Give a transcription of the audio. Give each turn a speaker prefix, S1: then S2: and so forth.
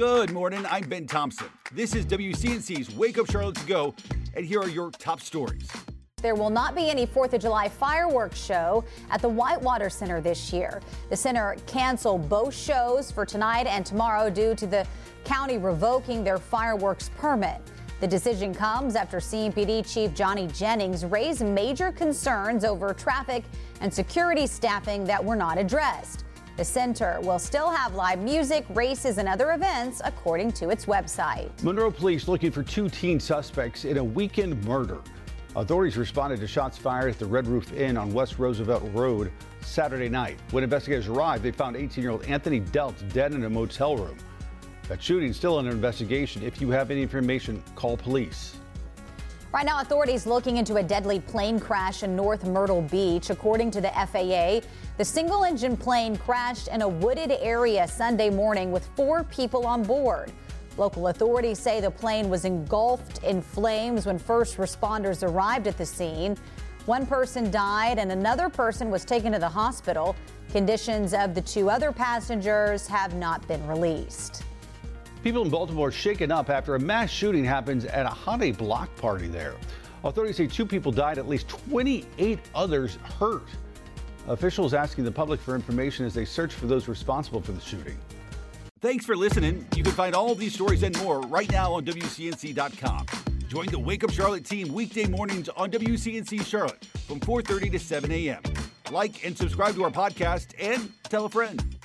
S1: Good morning. I'm Ben Thompson. This is WCNC's Wake Up Charlotte to Go, and here are your top stories.
S2: There will not be any 4th of July fireworks show at the Whitewater Center this year. The center canceled both shows for tonight and tomorrow due to the county revoking their fireworks permit. The decision comes after CMPD Chief Johnny Jennings raised major concerns over traffic and security staffing that were not addressed. The center will still have live music, races, and other events, according to its website.
S3: Monroe police looking for two teen suspects in a weekend murder. Authorities responded to shots fired at the Red Roof Inn on West Roosevelt Road Saturday night. When investigators arrived, they found 18 year old Anthony Delt dead in a motel room. That shooting still under investigation. If you have any information, call police.
S2: Right now, authorities looking into a deadly plane crash in North Myrtle Beach. According to the FAA, the single engine plane crashed in a wooded area Sunday morning with four people on board. Local authorities say the plane was engulfed in flames when first responders arrived at the scene. One person died and another person was taken to the hospital. Conditions of the two other passengers have not been released.
S3: People in Baltimore are shaken up after a mass shooting happens at a holiday block party there. Authorities say two people died, at least 28 others hurt. Officials asking the public for information as they search for those responsible for the shooting.
S1: Thanks for listening. You can find all these stories and more right now on WCNC.com. Join the Wake Up Charlotte team weekday mornings on WCNC Charlotte from 4:30 to 7 a.m. Like and subscribe to our podcast and tell a friend.